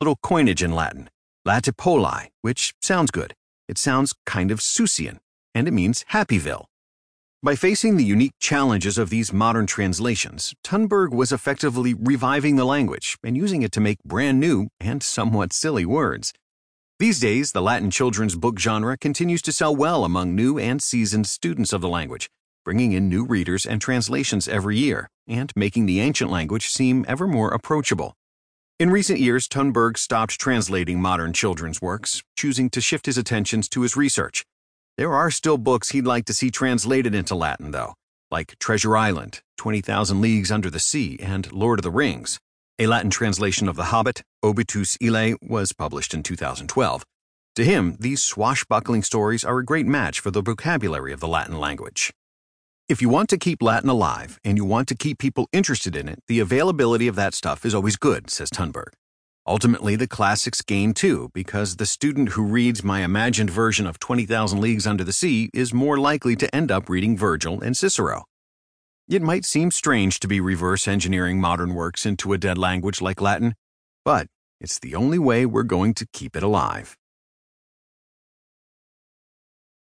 little coinage in Latin, Latipoli, which sounds good. It sounds kind of Seussian, and it means Happyville. By facing the unique challenges of these modern translations, Tunberg was effectively reviving the language and using it to make brand new and somewhat silly words. These days, the Latin children's book genre continues to sell well among new and seasoned students of the language, bringing in new readers and translations every year, and making the ancient language seem ever more approachable. In recent years, Tunberg stopped translating modern children's works, choosing to shift his attentions to his research. There are still books he'd like to see translated into Latin, though, like Treasure Island, 20,000 Leagues Under the Sea, and Lord of the Rings. A Latin translation of The Hobbit, Hobbitus Ille, was published in 2012. To him, these swashbuckling stories are a great match for the vocabulary of the Latin language. If you want to keep Latin alive and you want to keep people interested in it, the availability of that stuff is always good, says Tunberg. Ultimately, the classics gain too, because the student who reads my imagined version of 20,000 Leagues Under the Sea is more likely to end up reading Virgil and Cicero. It might seem strange to be reverse engineering modern works into a dead language like Latin, but it's the only way we're going to keep it alive.